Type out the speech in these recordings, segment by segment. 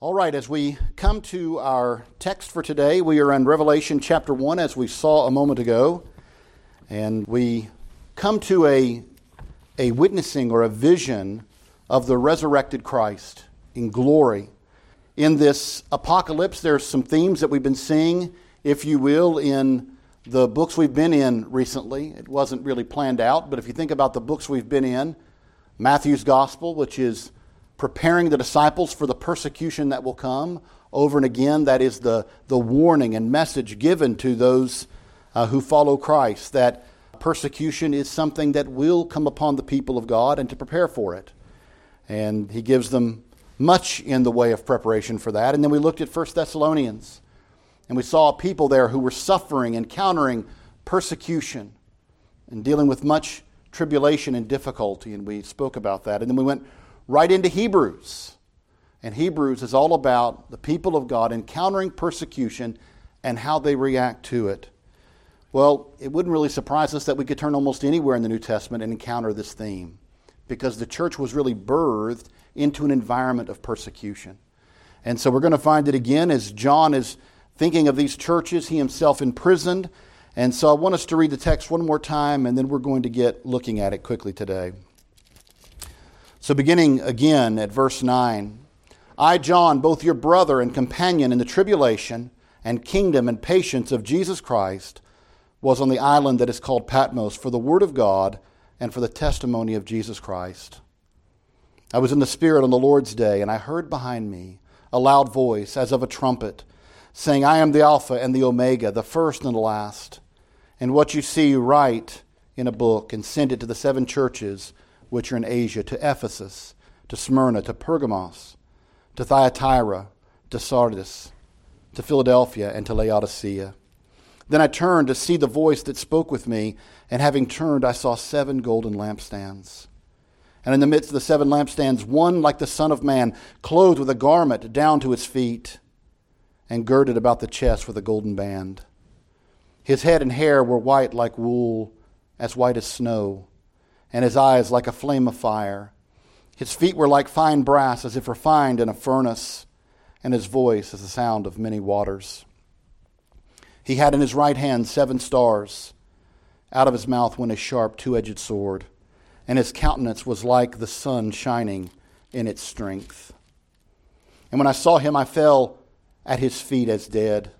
All right, as we come to our text for today, we are in Revelation chapter 1, as we saw a moment ago. And we come to a, a witnessing or a vision of the resurrected Christ in glory. In this apocalypse, there's some themes that we've been seeing, if you will, in the books we've been in recently. It wasn't really planned out, but if you think about the books we've been in, Matthew's Gospel, which is preparing the disciples for the persecution that will come over and again. That is the, the warning and message given to those uh, who follow Christ that persecution is something that will come upon the people of God and to prepare for it. And he gives them much in the way of preparation for that. And then we looked at 1 Thessalonians, and we saw people there who were suffering, encountering persecution, and dealing with much tribulation and difficulty, and we spoke about that. And then we went right into Hebrews. And Hebrews is all about the people of God encountering persecution and how they react to it. Well, it wouldn't really surprise us that we could turn almost anywhere in the New Testament and encounter this theme because the church was really birthed into an environment of persecution. And so we're going to find it again as John is thinking of these churches, he himself imprisoned. And so I want us to read the text one more time, and then we're going to get looking at it quickly today. So, beginning again at verse 9 I, John, both your brother and companion in the tribulation and kingdom and patience of Jesus Christ, was on the island that is called Patmos for the word of God and for the testimony of Jesus Christ. I was in the Spirit on the Lord's day, and I heard behind me a loud voice, as of a trumpet, saying, I am the Alpha and the Omega, the first and the last. And what you see, write in a book and send it to the seven churches which are in Asia, to Ephesus, to Smyrna, to Pergamos, to Thyatira, to Sardis, to Philadelphia, and to Laodicea. Then I turned to see the voice that spoke with me, and having turned, I saw seven golden lampstands. And in the midst of the seven lampstands, one like the Son of Man, clothed with a garment down to his feet, and girded about the chest with a golden band. His head and hair were white like wool, as white as snow and his eyes like a flame of fire. His feet were like fine brass, as if refined in a furnace, and his voice as the sound of many waters. He had in his right hand seven stars. Out of his mouth went a sharp two edged sword, and his countenance was like the sun shining in its strength. And when I saw him, I fell at his feet as dead.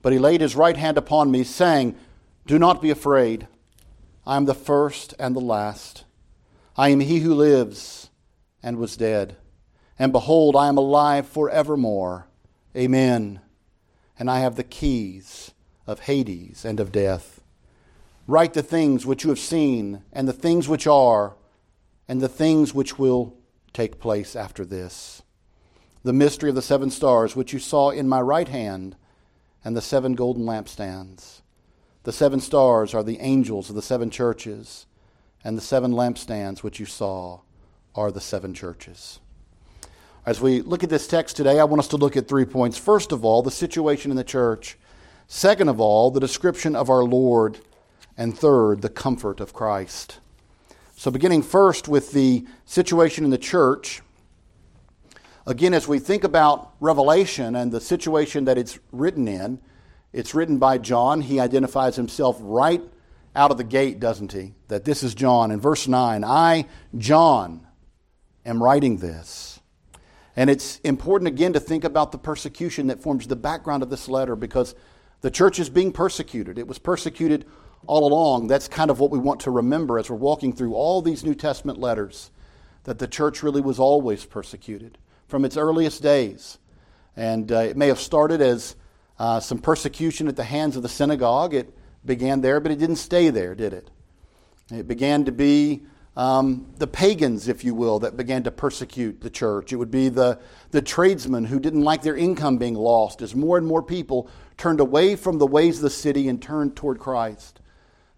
But he laid his right hand upon me, saying, Do not be afraid. I am the first and the last. I am he who lives and was dead. And behold, I am alive forevermore. Amen. And I have the keys of Hades and of death. Write the things which you have seen, and the things which are, and the things which will take place after this. The mystery of the seven stars, which you saw in my right hand, and the seven golden lampstands. The seven stars are the angels of the seven churches, and the seven lampstands which you saw are the seven churches. As we look at this text today, I want us to look at three points. First of all, the situation in the church. Second of all, the description of our Lord. And third, the comfort of Christ. So, beginning first with the situation in the church, again, as we think about Revelation and the situation that it's written in, it's written by John. He identifies himself right out of the gate, doesn't he? That this is John. In verse 9, I, John, am writing this. And it's important again to think about the persecution that forms the background of this letter because the church is being persecuted. It was persecuted all along. That's kind of what we want to remember as we're walking through all these New Testament letters that the church really was always persecuted from its earliest days. And uh, it may have started as uh, some persecution at the hands of the synagogue. It began there, but it didn't stay there, did it? It began to be um, the pagans, if you will, that began to persecute the church. It would be the, the tradesmen who didn't like their income being lost as more and more people turned away from the ways of the city and turned toward Christ.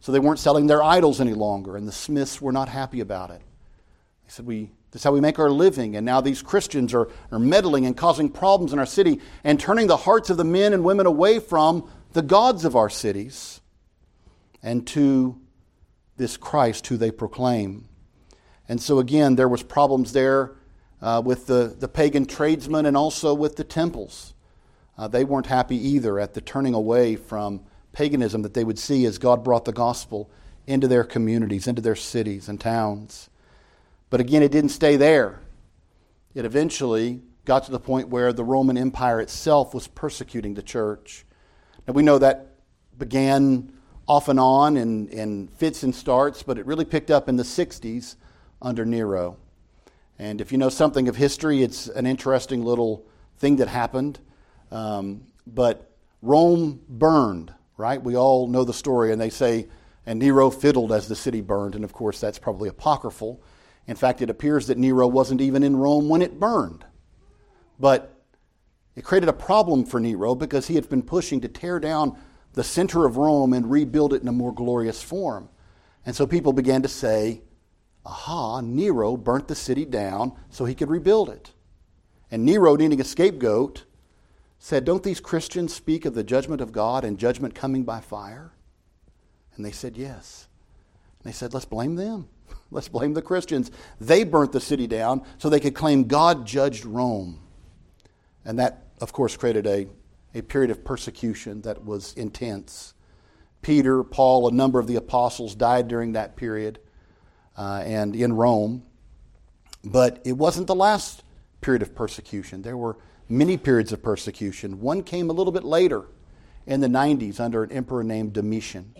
So they weren't selling their idols any longer, and the smiths were not happy about it. They said, We that's how we make our living. And now these Christians are, are meddling and causing problems in our city and turning the hearts of the men and women away from the gods of our cities and to this Christ who they proclaim. And so again, there was problems there uh, with the, the pagan tradesmen and also with the temples. Uh, they weren't happy either at the turning away from paganism that they would see as God brought the gospel into their communities, into their cities and towns. But again, it didn't stay there. It eventually got to the point where the Roman Empire itself was persecuting the church. Now, we know that began off and on in, in fits and starts, but it really picked up in the 60s under Nero. And if you know something of history, it's an interesting little thing that happened. Um, but Rome burned, right? We all know the story, and they say, and Nero fiddled as the city burned, and of course that's probably apocryphal. In fact, it appears that Nero wasn't even in Rome when it burned. But it created a problem for Nero because he had been pushing to tear down the center of Rome and rebuild it in a more glorious form. And so people began to say, aha, Nero burnt the city down so he could rebuild it. And Nero, needing a scapegoat, said, Don't these Christians speak of the judgment of God and judgment coming by fire? And they said, Yes. And they said, Let's blame them. Let's blame the Christians. They burnt the city down so they could claim God judged Rome. And that, of course, created a, a period of persecution that was intense. Peter, Paul, a number of the apostles died during that period uh, and in Rome. But it wasn't the last period of persecution. There were many periods of persecution. One came a little bit later in the 90s under an emperor named Domitian.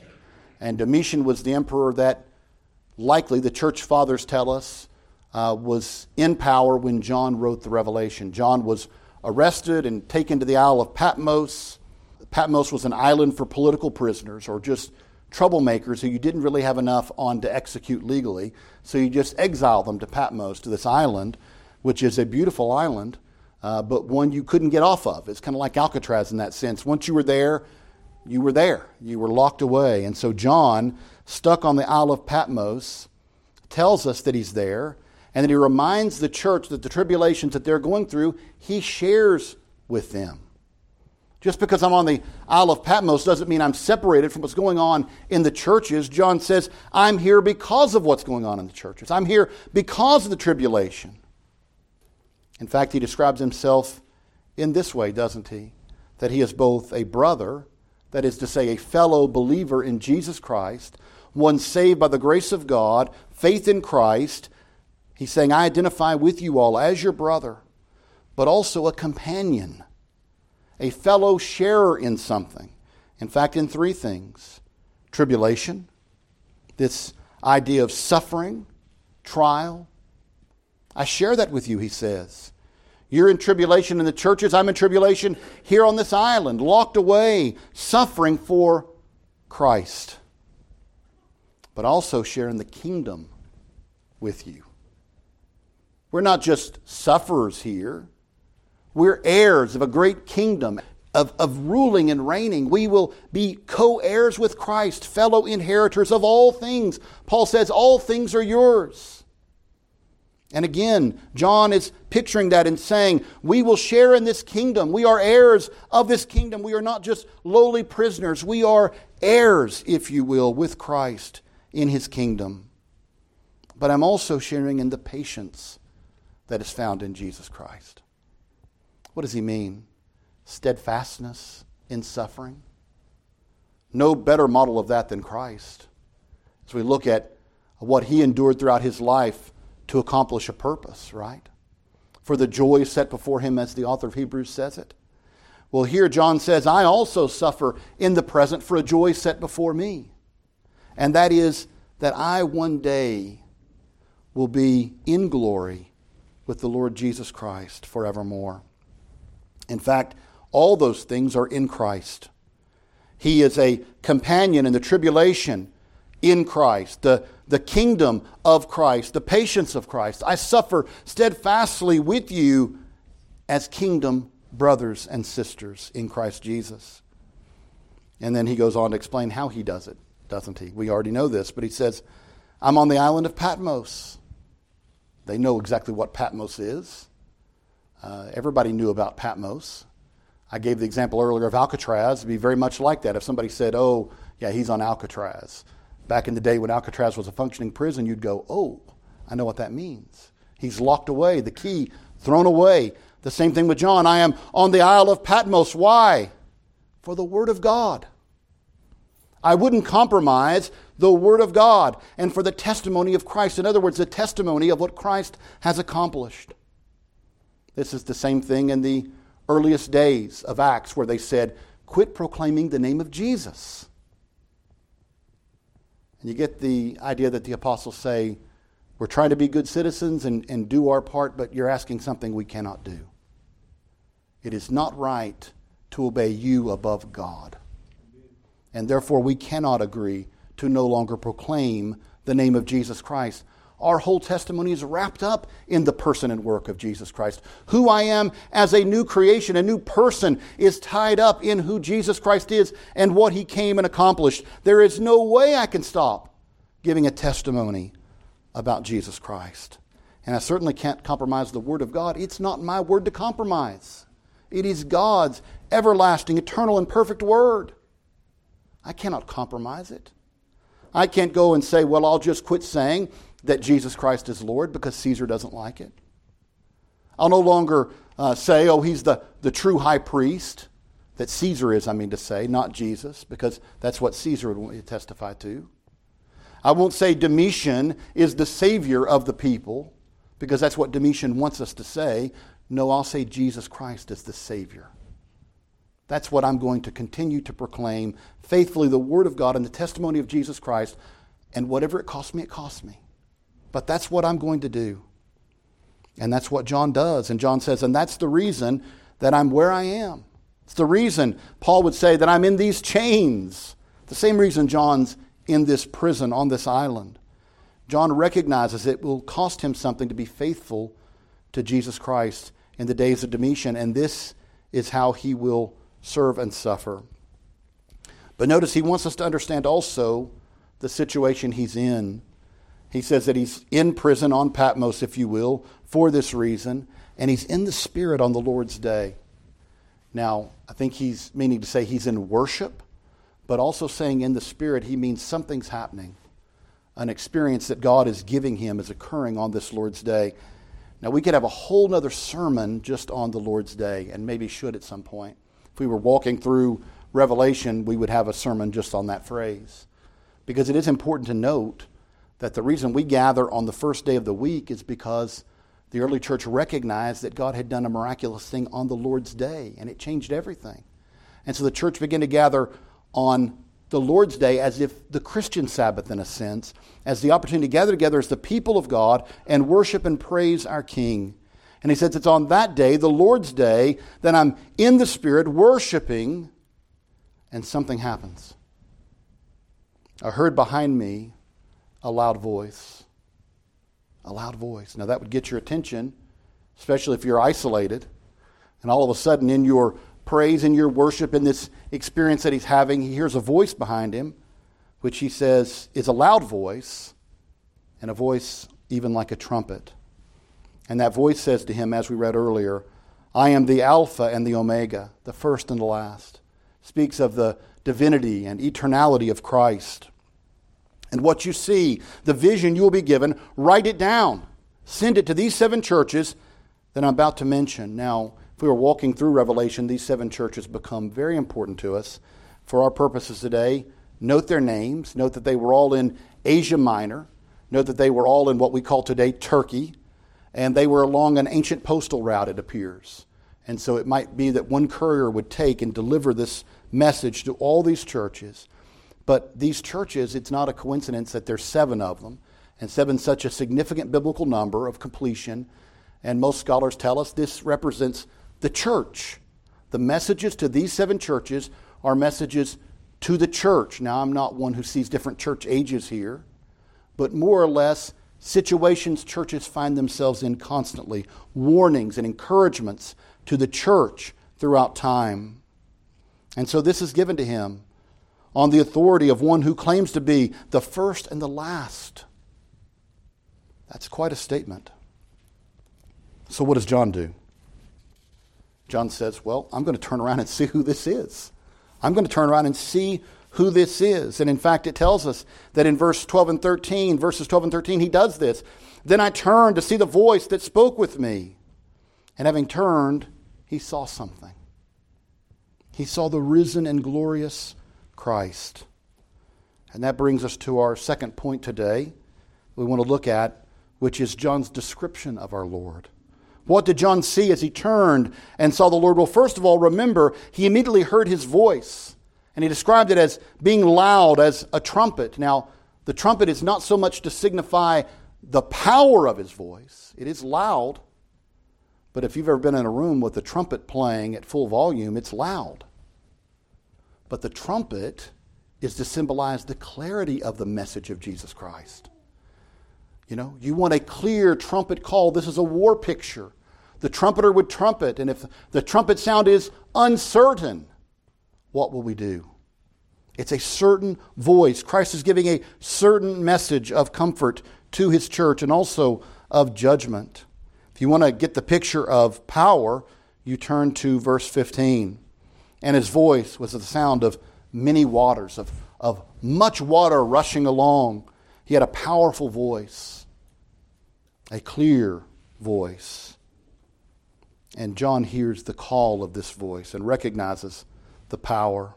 And Domitian was the emperor that, likely, the church fathers tell us, uh, was in power when John wrote the Revelation. John was arrested and taken to the Isle of Patmos. Patmos was an island for political prisoners or just troublemakers who you didn't really have enough on to execute legally. So you just exile them to Patmos, to this island, which is a beautiful island uh, but one you couldn't get off of. It's kind of like Alcatraz in that sense. Once you were there, you were there. You were locked away. And so John, stuck on the Isle of Patmos, tells us that he's there, and that he reminds the church that the tribulations that they're going through, he shares with them. Just because I'm on the Isle of Patmos doesn't mean I'm separated from what's going on in the churches. John says, I'm here because of what's going on in the churches. I'm here because of the tribulation. In fact, he describes himself in this way, doesn't he? That he is both a brother, that is to say, a fellow believer in Jesus Christ, one saved by the grace of God, faith in Christ. He's saying, I identify with you all as your brother, but also a companion, a fellow sharer in something. In fact, in three things tribulation, this idea of suffering, trial, I share that with you, he says. You're in tribulation in the churches. I'm in tribulation here on this island, locked away, suffering for Christ. But also sharing the kingdom with you. We're not just sufferers here, we're heirs of a great kingdom. Of, of ruling and reigning. We will be co heirs with Christ, fellow inheritors of all things. Paul says, All things are yours. And again, John is picturing that and saying, We will share in this kingdom. We are heirs of this kingdom. We are not just lowly prisoners. We are heirs, if you will, with Christ in his kingdom. But I'm also sharing in the patience that is found in Jesus Christ. What does he mean? Steadfastness in suffering? No better model of that than Christ. As we look at what he endured throughout his life, to accomplish a purpose, right? For the joy set before him, as the author of Hebrews says it. Well, here John says, I also suffer in the present for a joy set before me. And that is that I one day will be in glory with the Lord Jesus Christ forevermore. In fact, all those things are in Christ. He is a companion in the tribulation in Christ, the, the kingdom of Christ, the patience of Christ. I suffer steadfastly with you as kingdom brothers and sisters in Christ Jesus. And then he goes on to explain how he does it, doesn't he? We already know this, but he says, I'm on the island of Patmos. They know exactly what Patmos is. Uh, everybody knew about Patmos. I gave the example earlier of Alcatraz. It'd be very much like that. If somebody said, Oh, yeah, he's on Alcatraz. Back in the day when Alcatraz was a functioning prison, you'd go, oh, I know what that means. He's locked away, the key thrown away. The same thing with John. I am on the Isle of Patmos. Why? For the Word of God. I wouldn't compromise the Word of God and for the testimony of Christ. In other words, the testimony of what Christ has accomplished. This is the same thing in the earliest days of Acts where they said, Quit proclaiming the name of Jesus. And you get the idea that the apostles say, We're trying to be good citizens and, and do our part, but you're asking something we cannot do. It is not right to obey you above God. And therefore, we cannot agree to no longer proclaim the name of Jesus Christ. Our whole testimony is wrapped up in the person and work of Jesus Christ. Who I am as a new creation, a new person, is tied up in who Jesus Christ is and what he came and accomplished. There is no way I can stop giving a testimony about Jesus Christ. And I certainly can't compromise the Word of God. It's not my word to compromise, it is God's everlasting, eternal, and perfect Word. I cannot compromise it. I can't go and say, well, I'll just quit saying that Jesus Christ is Lord because Caesar doesn't like it. I'll no longer uh, say, oh, he's the, the true high priest, that Caesar is, I mean to say, not Jesus, because that's what Caesar would want you to testify to. I won't say Domitian is the savior of the people, because that's what Domitian wants us to say. No, I'll say Jesus Christ is the savior. That's what I'm going to continue to proclaim faithfully the Word of God and the testimony of Jesus Christ. And whatever it costs me, it costs me. But that's what I'm going to do. And that's what John does. And John says, and that's the reason that I'm where I am. It's the reason Paul would say that I'm in these chains. The same reason John's in this prison on this island. John recognizes it will cost him something to be faithful to Jesus Christ in the days of Domitian, and this is how he will serve and suffer. But notice he wants us to understand also the situation he's in. He says that he's in prison on Patmos, if you will, for this reason, and he's in the Spirit on the Lord's day. Now, I think he's meaning to say he's in worship, but also saying in the Spirit, he means something's happening. An experience that God is giving him is occurring on this Lord's day. Now, we could have a whole other sermon just on the Lord's day, and maybe should at some point. If we were walking through Revelation, we would have a sermon just on that phrase. Because it is important to note that the reason we gather on the first day of the week is because the early church recognized that God had done a miraculous thing on the Lord's day, and it changed everything. And so the church began to gather on the Lord's day as if the Christian Sabbath, in a sense, as the opportunity to gather together as the people of God and worship and praise our King. And he says it's on that day, the Lord's day, that I'm in the Spirit worshiping, and something happens. I heard behind me a loud voice. A loud voice. Now, that would get your attention, especially if you're isolated. And all of a sudden, in your praise and your worship, in this experience that he's having, he hears a voice behind him, which he says is a loud voice, and a voice even like a trumpet. And that voice says to him, as we read earlier, I am the Alpha and the Omega, the first and the last. Speaks of the divinity and eternality of Christ. And what you see, the vision you will be given, write it down. Send it to these seven churches that I'm about to mention. Now, if we were walking through Revelation, these seven churches become very important to us for our purposes today. Note their names. Note that they were all in Asia Minor. Note that they were all in what we call today Turkey and they were along an ancient postal route, it appears. And so it might be that one courier would take and deliver this message to all these churches. But these churches, it's not a coincidence that there's seven of them, and seven such a significant biblical number of completion. And most scholars tell us this represents the church. The messages to these seven churches are messages to the church. Now, I'm not one who sees different church ages here, but more or less situations churches find themselves in constantly, warnings and encouragements to the church throughout time. And so this is given to him on the authority of one who claims to be the first and the last. That's quite a statement. So, what does John do? John says, Well, I'm going to turn around and see who this is. I'm going to turn around and see who this is. And in fact, it tells us that in verse 12 and 13, verses 12 and 13, he does this. Then I turned to see the voice that spoke with me. And having turned, he saw something. He saw the risen and glorious Christ. And that brings us to our second point today we want to look at, which is John's description of our Lord. What did John see as he turned and saw the Lord? Well, first of all, remember, he immediately heard his voice, and he described it as being loud as a trumpet. Now, the trumpet is not so much to signify the power of his voice, it is loud, but if you've ever been in a room with a trumpet playing at full volume, it's loud. But the trumpet is to symbolize the clarity of the message of Jesus Christ. You know, you want a clear trumpet call. This is a war picture. The trumpeter would trumpet, and if the trumpet sound is uncertain, what will we do? It's a certain voice. Christ is giving a certain message of comfort to his church and also of judgment. If you want to get the picture of power, you turn to verse 15. And his voice was the sound of many waters, of, of much water rushing along. He had a powerful voice, a clear voice. And John hears the call of this voice and recognizes the power.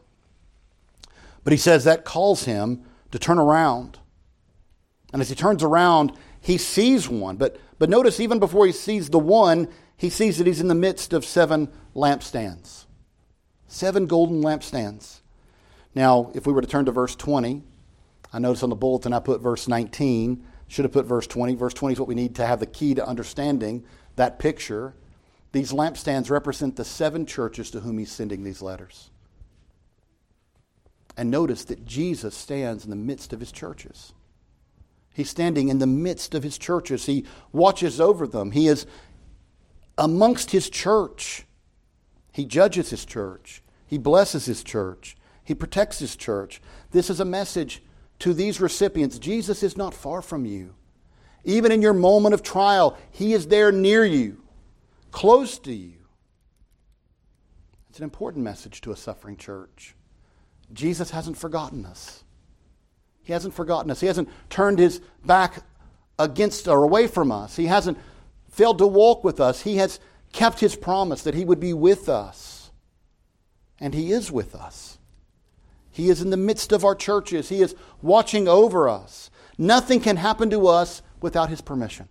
But he says that calls him to turn around. And as he turns around, he sees one. But, but notice, even before he sees the one, he sees that he's in the midst of seven lampstands. Seven golden lampstands. Now, if we were to turn to verse 20, I notice on the bulletin I put verse 19. Should have put verse 20. Verse 20 is what we need to have the key to understanding that picture. These lampstands represent the seven churches to whom he's sending these letters. And notice that Jesus stands in the midst of his churches. He's standing in the midst of his churches. He watches over them. He is amongst his church. He judges his church. He blesses his church. He protects his church. This is a message to these recipients Jesus is not far from you. Even in your moment of trial, He is there near you, close to you. It's an important message to a suffering church. Jesus hasn't forgotten us. He hasn't forgotten us. He hasn't turned his back against or away from us. He hasn't failed to walk with us. He has kept his promise that he would be with us. And he is with us. He is in the midst of our churches. He is watching over us. Nothing can happen to us without his permission.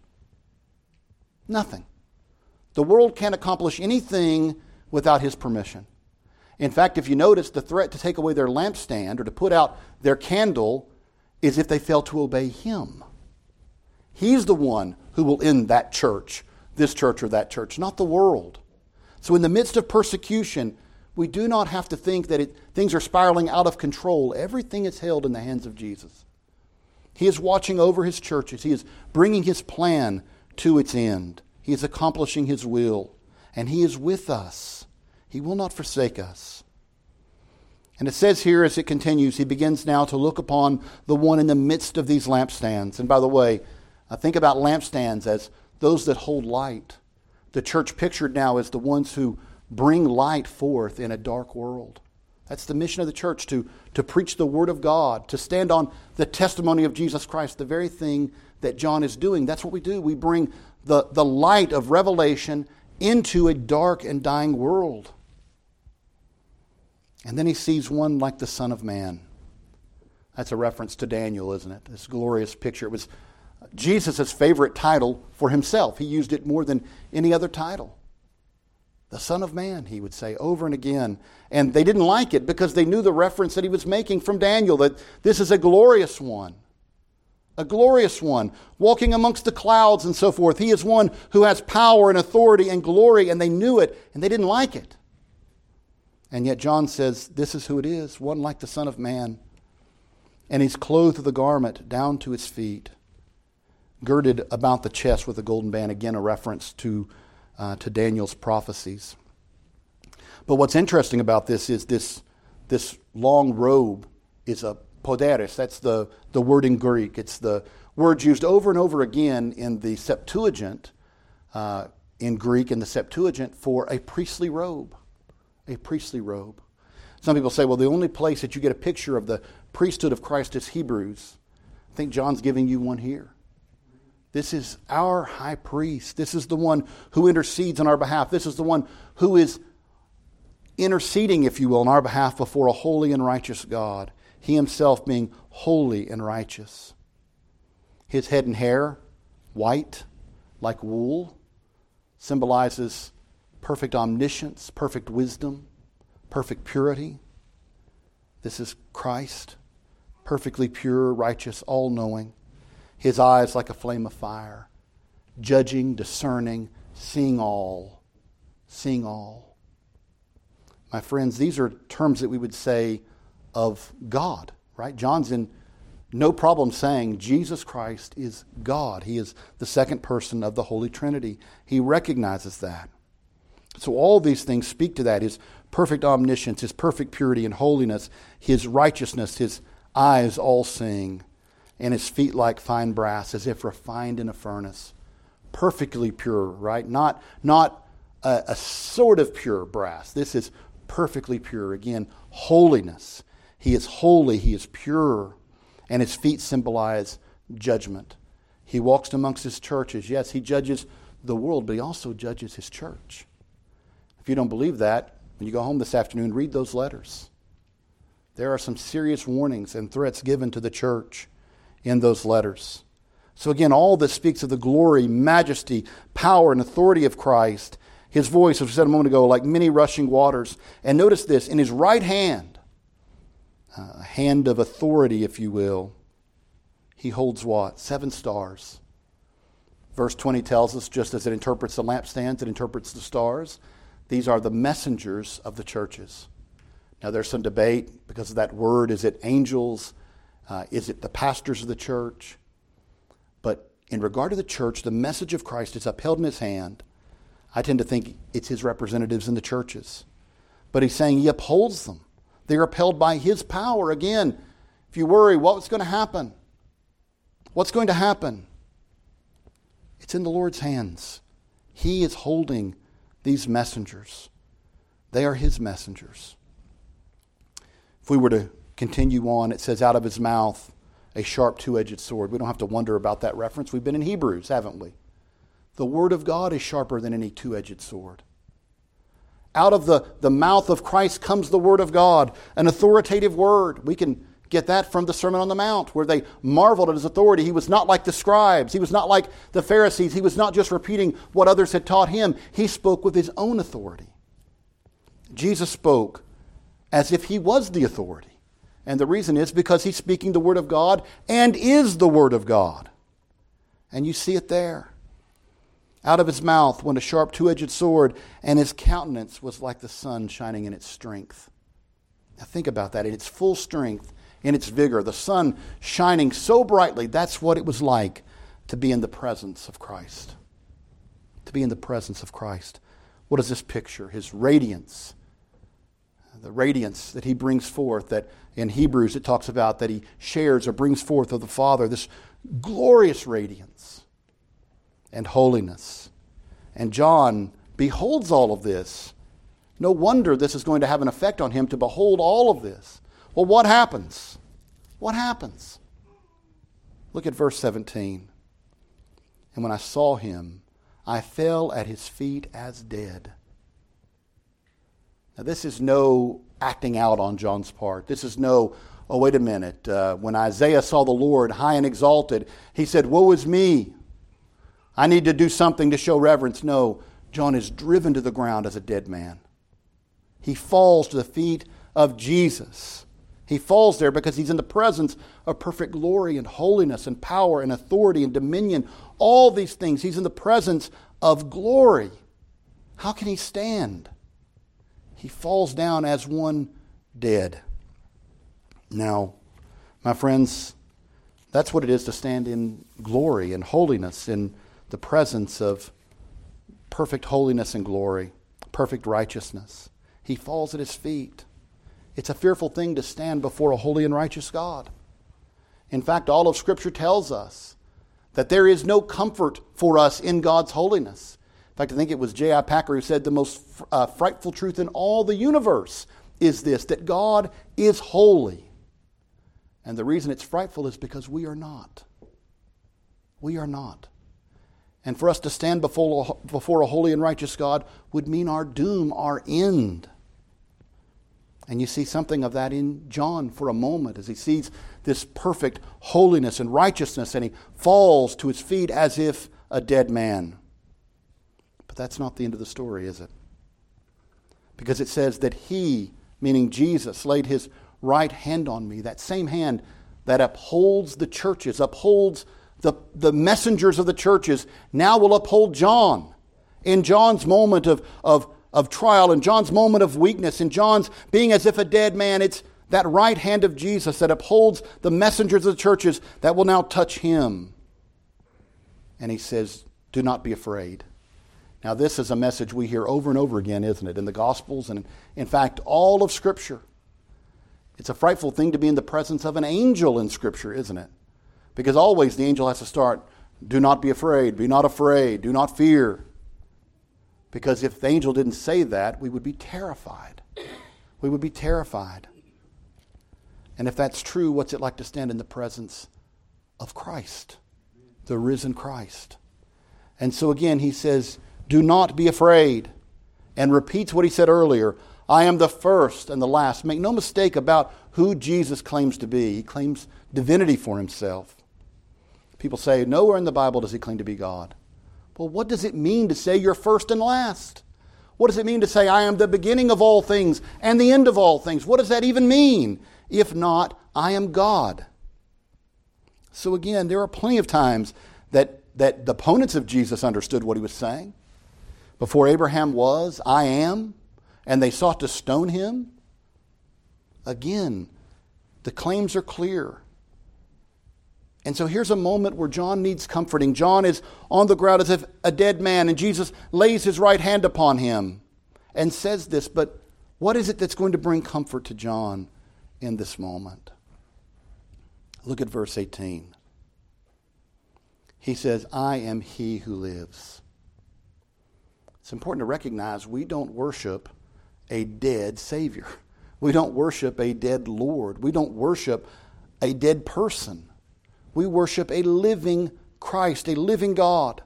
Nothing. The world can't accomplish anything without his permission. In fact, if you notice, the threat to take away their lampstand or to put out their candle is if they fail to obey Him. He's the one who will end that church, this church or that church, not the world. So, in the midst of persecution, we do not have to think that it, things are spiraling out of control. Everything is held in the hands of Jesus. He is watching over His churches, He is bringing His plan to its end, He is accomplishing His will, and He is with us. He will not forsake us. And it says here as it continues, he begins now to look upon the one in the midst of these lampstands. And by the way, I think about lampstands as those that hold light. The church pictured now as the ones who bring light forth in a dark world. That's the mission of the church to, to preach the Word of God, to stand on the testimony of Jesus Christ, the very thing that John is doing. That's what we do. We bring the, the light of revelation into a dark and dying world. And then he sees one like the Son of Man. That's a reference to Daniel, isn't it? This glorious picture. It was Jesus' favorite title for himself. He used it more than any other title. The Son of Man, he would say over and again. And they didn't like it because they knew the reference that he was making from Daniel that this is a glorious one. A glorious one, walking amongst the clouds and so forth. He is one who has power and authority and glory, and they knew it and they didn't like it. And yet John says, This is who it is, one like the Son of Man. And he's clothed with a garment down to his feet, girded about the chest with a golden band. Again, a reference to, uh, to Daniel's prophecies. But what's interesting about this is this, this long robe is a poderes. That's the, the word in Greek. It's the word used over and over again in the Septuagint, uh, in Greek, in the Septuagint, for a priestly robe a priestly robe. Some people say, well, the only place that you get a picture of the priesthood of Christ is Hebrews. I think John's giving you one here. This is our high priest. This is the one who intercedes on our behalf. This is the one who is interceding, if you will, on our behalf before a holy and righteous God. He himself being holy and righteous. His head and hair, white, like wool, symbolizes perfect omniscience, perfect wisdom, perfect purity. This is Christ, perfectly pure, righteous, all knowing. His eyes like a flame of fire, judging, discerning, seeing all, seeing all. My friends, these are terms that we would say of God, right? John's in no problem saying Jesus Christ is God. He is the second person of the Holy Trinity. He recognizes that. So, all these things speak to that his perfect omniscience, his perfect purity and holiness, his righteousness, his eyes all seeing, and his feet like fine brass, as if refined in a furnace. Perfectly pure, right? Not, not a, a sort of pure brass. This is perfectly pure. Again, holiness. He is holy, he is pure, and his feet symbolize judgment. He walks amongst his churches. Yes, he judges the world, but he also judges his church. If you don't believe that, when you go home this afternoon, read those letters. There are some serious warnings and threats given to the church in those letters. So, again, all this speaks of the glory, majesty, power, and authority of Christ. His voice, as we said a moment ago, like many rushing waters. And notice this in his right hand, a hand of authority, if you will, he holds what? Seven stars. Verse 20 tells us, just as it interprets the lampstands, it interprets the stars. These are the messengers of the churches. Now, there's some debate because of that word. Is it angels? Uh, is it the pastors of the church? But in regard to the church, the message of Christ is upheld in his hand. I tend to think it's his representatives in the churches. But he's saying he upholds them. They're upheld by his power. Again, if you worry, what's going to happen? What's going to happen? It's in the Lord's hands. He is holding these messengers. They are his messengers. If we were to continue on, it says, out of his mouth a sharp two edged sword. We don't have to wonder about that reference. We've been in Hebrews, haven't we? The word of God is sharper than any two edged sword. Out of the, the mouth of Christ comes the word of God, an authoritative word. We can get that from the Sermon on the Mount, where they marveled at his authority. He was not like the scribes, he was not like the Pharisees, he was not just repeating what others had taught him, he spoke with his own authority. Jesus spoke as if he was the authority. And the reason is because he's speaking the Word of God and is the Word of God. And you see it there. Out of his mouth went a sharp two edged sword, and his countenance was like the sun shining in its strength. Now think about that. In its full strength, in its vigor, the sun shining so brightly, that's what it was like to be in the presence of Christ. To be in the presence of Christ. What is this picture? His radiance. The radiance that he brings forth, that in Hebrews it talks about that he shares or brings forth of the Father, this glorious radiance and holiness. And John beholds all of this. No wonder this is going to have an effect on him to behold all of this. Well, what happens? What happens? Look at verse 17. And when I saw him, I fell at his feet as dead. Now, this is no acting out on John's part. This is no, oh, wait a minute. Uh, when Isaiah saw the Lord high and exalted, he said, Woe is me. I need to do something to show reverence. No, John is driven to the ground as a dead man. He falls to the feet of Jesus. He falls there because he's in the presence of perfect glory and holiness and power and authority and dominion. All these things. He's in the presence of glory. How can he stand? He falls down as one dead. Now, my friends, that's what it is to stand in glory and holiness in the presence of perfect holiness and glory, perfect righteousness. He falls at his feet. It's a fearful thing to stand before a holy and righteous God. In fact, all of Scripture tells us that there is no comfort for us in God's holiness. In fact, I think it was J.I. Packer who said the most uh, frightful truth in all the universe is this that God is holy. And the reason it's frightful is because we are not. We are not. And for us to stand before, before a holy and righteous God would mean our doom, our end. And you see something of that in John for a moment as he sees this perfect holiness and righteousness and he falls to his feet as if a dead man. But that's not the end of the story, is it? Because it says that he, meaning Jesus, laid his right hand on me, that same hand that upholds the churches, upholds the, the messengers of the churches, now will uphold John. In John's moment of, of, of trial, and John's moment of weakness, and John's being as if a dead man, it's that right hand of Jesus that upholds the messengers of the churches that will now touch him. And he says, Do not be afraid. Now, this is a message we hear over and over again, isn't it? In the Gospels and, in fact, all of Scripture. It's a frightful thing to be in the presence of an angel in Scripture, isn't it? Because always the angel has to start do not be afraid, be not afraid, do not fear. Because if the angel didn't say that, we would be terrified. We would be terrified. And if that's true, what's it like to stand in the presence of Christ, the risen Christ? And so again, he says, Do not be afraid, and repeats what he said earlier I am the first and the last. Make no mistake about who Jesus claims to be. He claims divinity for himself. People say, Nowhere in the Bible does he claim to be God. Well, what does it mean to say you're first and last? What does it mean to say, I am the beginning of all things and the end of all things? What does that even mean? If not, I am God. So again, there are plenty of times that, that the opponents of Jesus understood what he was saying. Before Abraham was, I am, and they sought to stone him. Again, the claims are clear. And so here's a moment where John needs comforting. John is on the ground as if a dead man, and Jesus lays his right hand upon him and says this. But what is it that's going to bring comfort to John? in this moment. Look at verse 18. He says, I am he who lives. It's important to recognize we don't worship a dead Savior. We don't worship a dead Lord. We don't worship a dead person. We worship a living Christ, a living God.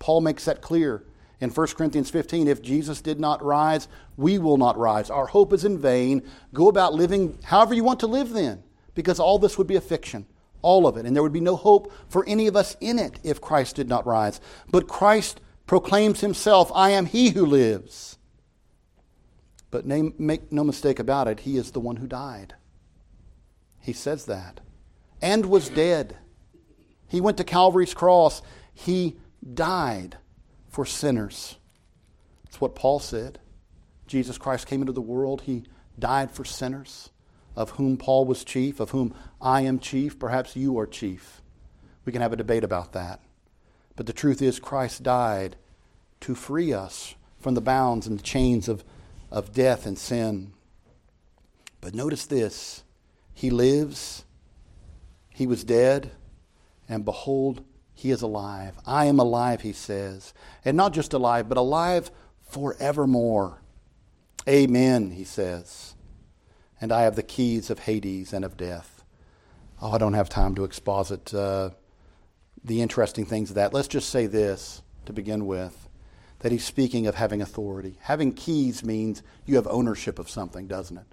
Paul makes that clear in 1 Corinthians 15, if Jesus did not rise, we will not rise. Our hope is in vain. Go about living however you want to live then, because all this would be a fiction, all of it, and there would be no hope for any of us in it if Christ did not rise. But Christ proclaims himself, I am he who lives. But make no mistake about it, he is the one who died. He says that. And was dead. He went to Calvary's cross. He died for sinners. That's what Paul said. Jesus Christ came into the world, he died for sinners, of whom Paul was chief, of whom I am chief. Perhaps you are chief. We can have a debate about that. But the truth is, Christ died to free us from the bounds and the chains of, of death and sin. But notice this He lives, He was dead, and behold, he is alive. I am alive, he says. And not just alive, but alive forevermore. Amen, he says. And I have the keys of Hades and of death. Oh, I don't have time to exposit uh, the interesting things of that. Let's just say this to begin with that he's speaking of having authority. Having keys means you have ownership of something, doesn't it?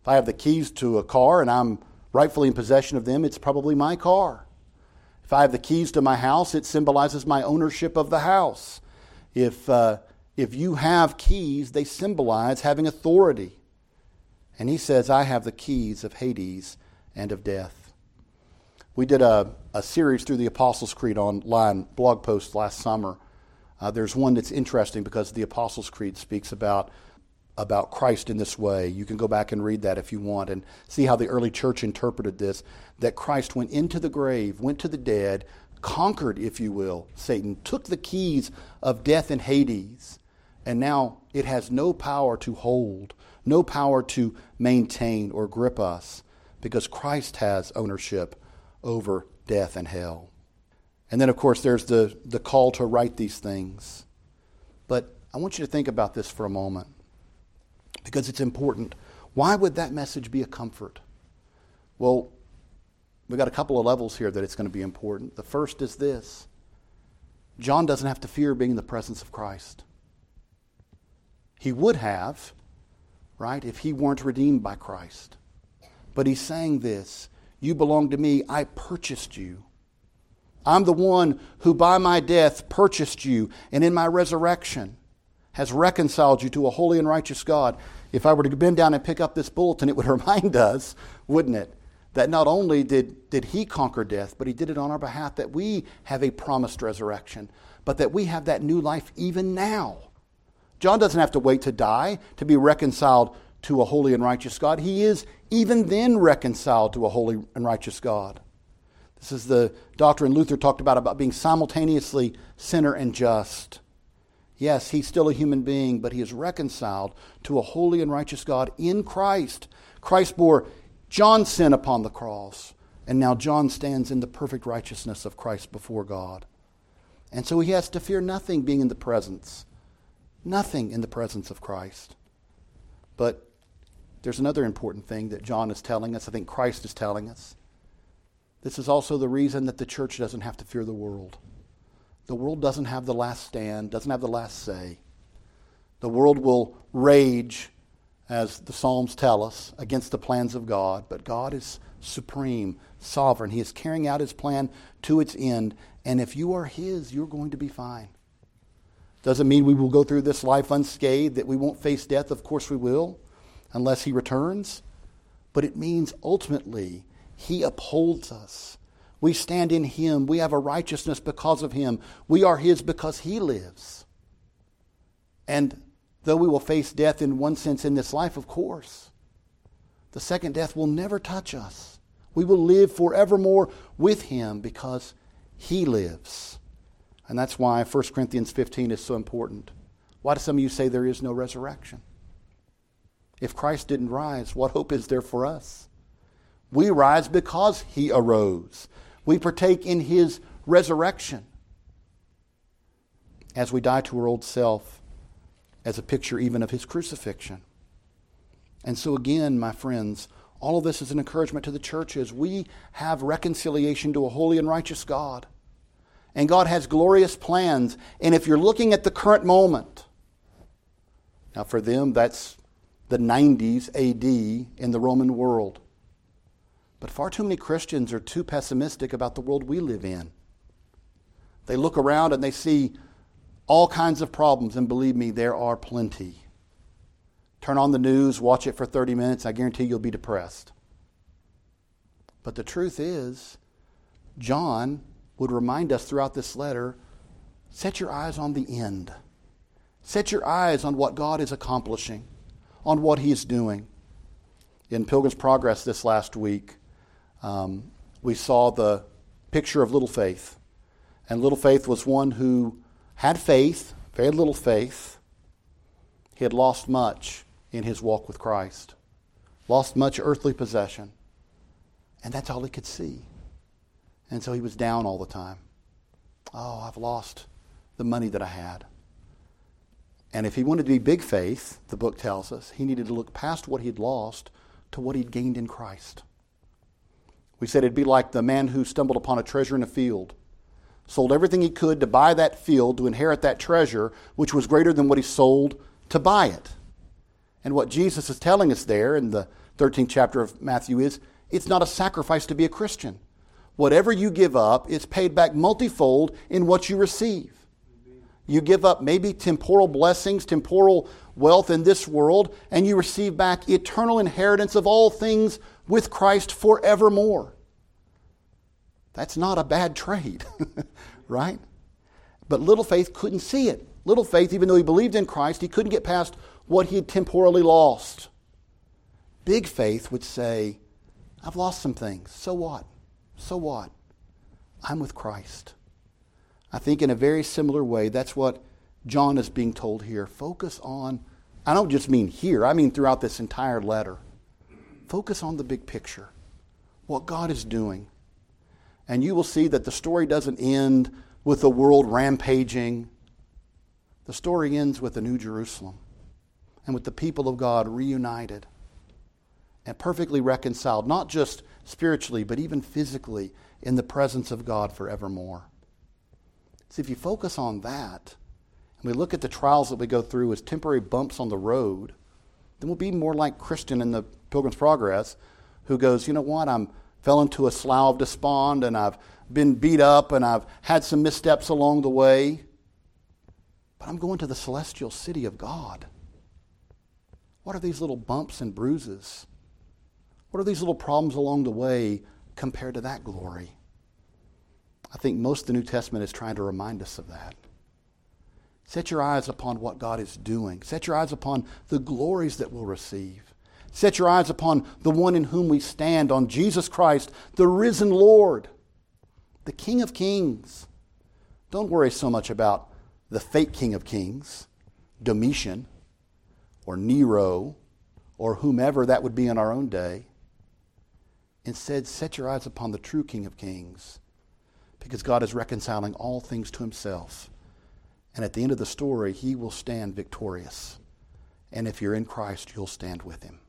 If I have the keys to a car and I'm rightfully in possession of them, it's probably my car. If I have the keys to my house, it symbolizes my ownership of the house. If, uh, if you have keys, they symbolize having authority. And he says, I have the keys of Hades and of death. We did a, a series through the Apostles' Creed online blog post last summer. Uh, there's one that's interesting because the Apostles' Creed speaks about about Christ in this way. You can go back and read that if you want and see how the early church interpreted this that Christ went into the grave, went to the dead, conquered, if you will, Satan, took the keys of death and Hades, and now it has no power to hold, no power to maintain or grip us because Christ has ownership over death and hell. And then, of course, there's the, the call to write these things. But I want you to think about this for a moment because it's important. Why would that message be a comfort? Well, we've got a couple of levels here that it's going to be important. The first is this John doesn't have to fear being in the presence of Christ. He would have, right, if he weren't redeemed by Christ. But he's saying this You belong to me, I purchased you. I'm the one who by my death purchased you, and in my resurrection has reconciled you to a holy and righteous God. If I were to bend down and pick up this bulletin, it would remind us, wouldn't it, that not only did, did he conquer death, but he did it on our behalf, that we have a promised resurrection, but that we have that new life even now. John doesn't have to wait to die to be reconciled to a holy and righteous God. He is even then reconciled to a holy and righteous God. This is the doctrine Luther talked about, about being simultaneously sinner and just. Yes, he's still a human being, but he is reconciled to a holy and righteous God in Christ. Christ bore John's sin upon the cross, and now John stands in the perfect righteousness of Christ before God. And so he has to fear nothing being in the presence, nothing in the presence of Christ. But there's another important thing that John is telling us, I think Christ is telling us. This is also the reason that the church doesn't have to fear the world. The world doesn't have the last stand, doesn't have the last say. The world will rage, as the Psalms tell us, against the plans of God, but God is supreme, sovereign. He is carrying out his plan to its end, and if you are his, you're going to be fine. Doesn't mean we will go through this life unscathed, that we won't face death. Of course we will, unless he returns. But it means ultimately he upholds us. We stand in Him. We have a righteousness because of Him. We are His because He lives. And though we will face death in one sense in this life, of course, the second death will never touch us. We will live forevermore with Him because He lives. And that's why 1 Corinthians 15 is so important. Why do some of you say there is no resurrection? If Christ didn't rise, what hope is there for us? We rise because he arose. We partake in his resurrection as we die to our old self, as a picture even of his crucifixion. And so, again, my friends, all of this is an encouragement to the churches. We have reconciliation to a holy and righteous God. And God has glorious plans. And if you're looking at the current moment, now for them, that's the 90s AD in the Roman world. But far too many Christians are too pessimistic about the world we live in. They look around and they see all kinds of problems, and believe me, there are plenty. Turn on the news, watch it for 30 minutes, I guarantee you'll be depressed. But the truth is, John would remind us throughout this letter set your eyes on the end. Set your eyes on what God is accomplishing, on what He is doing. In Pilgrim's Progress this last week, um, we saw the picture of little faith. And little faith was one who had faith, very little faith. He had lost much in his walk with Christ, lost much earthly possession. And that's all he could see. And so he was down all the time. Oh, I've lost the money that I had. And if he wanted to be big faith, the book tells us, he needed to look past what he'd lost to what he'd gained in Christ. We said it'd be like the man who stumbled upon a treasure in a field, sold everything he could to buy that field, to inherit that treasure, which was greater than what he sold to buy it. And what Jesus is telling us there in the 13th chapter of Matthew is it's not a sacrifice to be a Christian. Whatever you give up is paid back multifold in what you receive. You give up maybe temporal blessings, temporal wealth in this world, and you receive back eternal inheritance of all things with Christ forevermore. That's not a bad trade, right? But little faith couldn't see it. Little faith, even though he believed in Christ, he couldn't get past what he had temporally lost. Big faith would say, I've lost some things. So what? So what? I'm with Christ. I think in a very similar way, that's what John is being told here. Focus on, I don't just mean here, I mean throughout this entire letter. Focus on the big picture, what God is doing. And you will see that the story doesn't end with the world rampaging. The story ends with the New Jerusalem. and with the people of God reunited and perfectly reconciled, not just spiritually, but even physically in the presence of God forevermore. See, if you focus on that, and we look at the trials that we go through as temporary bumps on the road, then we'll be more like Christian in the Pilgrim's Progress, who goes, you know what, I'm fell into a slough of despond and I've been beat up and I've had some missteps along the way. But I'm going to the celestial city of God. What are these little bumps and bruises? What are these little problems along the way compared to that glory? I think most of the New Testament is trying to remind us of that. Set your eyes upon what God is doing. Set your eyes upon the glories that we'll receive. Set your eyes upon the one in whom we stand, on Jesus Christ, the risen Lord, the King of Kings. Don't worry so much about the fake King of Kings, Domitian, or Nero, or whomever that would be in our own day. Instead, set your eyes upon the true King of Kings, because God is reconciling all things to himself. And at the end of the story, he will stand victorious. And if you're in Christ, you'll stand with him.